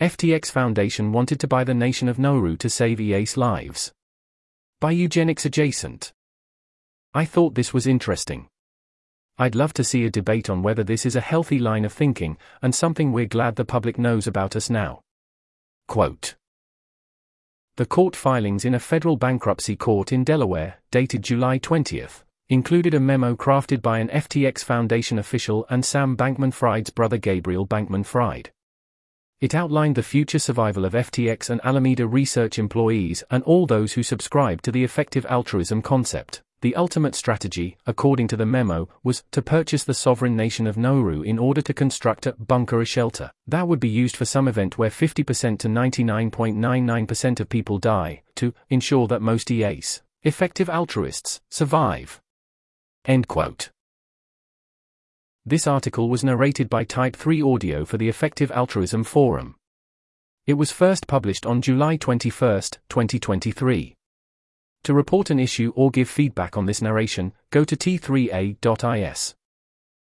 FTX Foundation wanted to buy the nation of Nauru to save EA's lives. By Eugenics Adjacent. I thought this was interesting. I'd love to see a debate on whether this is a healthy line of thinking, and something we're glad the public knows about us now. Quote The court filings in a federal bankruptcy court in Delaware, dated July 20, included a memo crafted by an FTX Foundation official and Sam Bankman Fried's brother Gabriel Bankman Fried. It outlined the future survival of FTX and Alameda Research employees and all those who subscribe to the effective altruism concept. The ultimate strategy, according to the memo, was to purchase the sovereign nation of Nauru in order to construct a bunker a shelter that would be used for some event where 50% to 99.99% of people die, to ensure that most EAs, effective altruists, survive. End quote. This article was narrated by Type 3 Audio for the Effective Altruism Forum. It was first published on July 21, 2023. To report an issue or give feedback on this narration, go to t3a.is.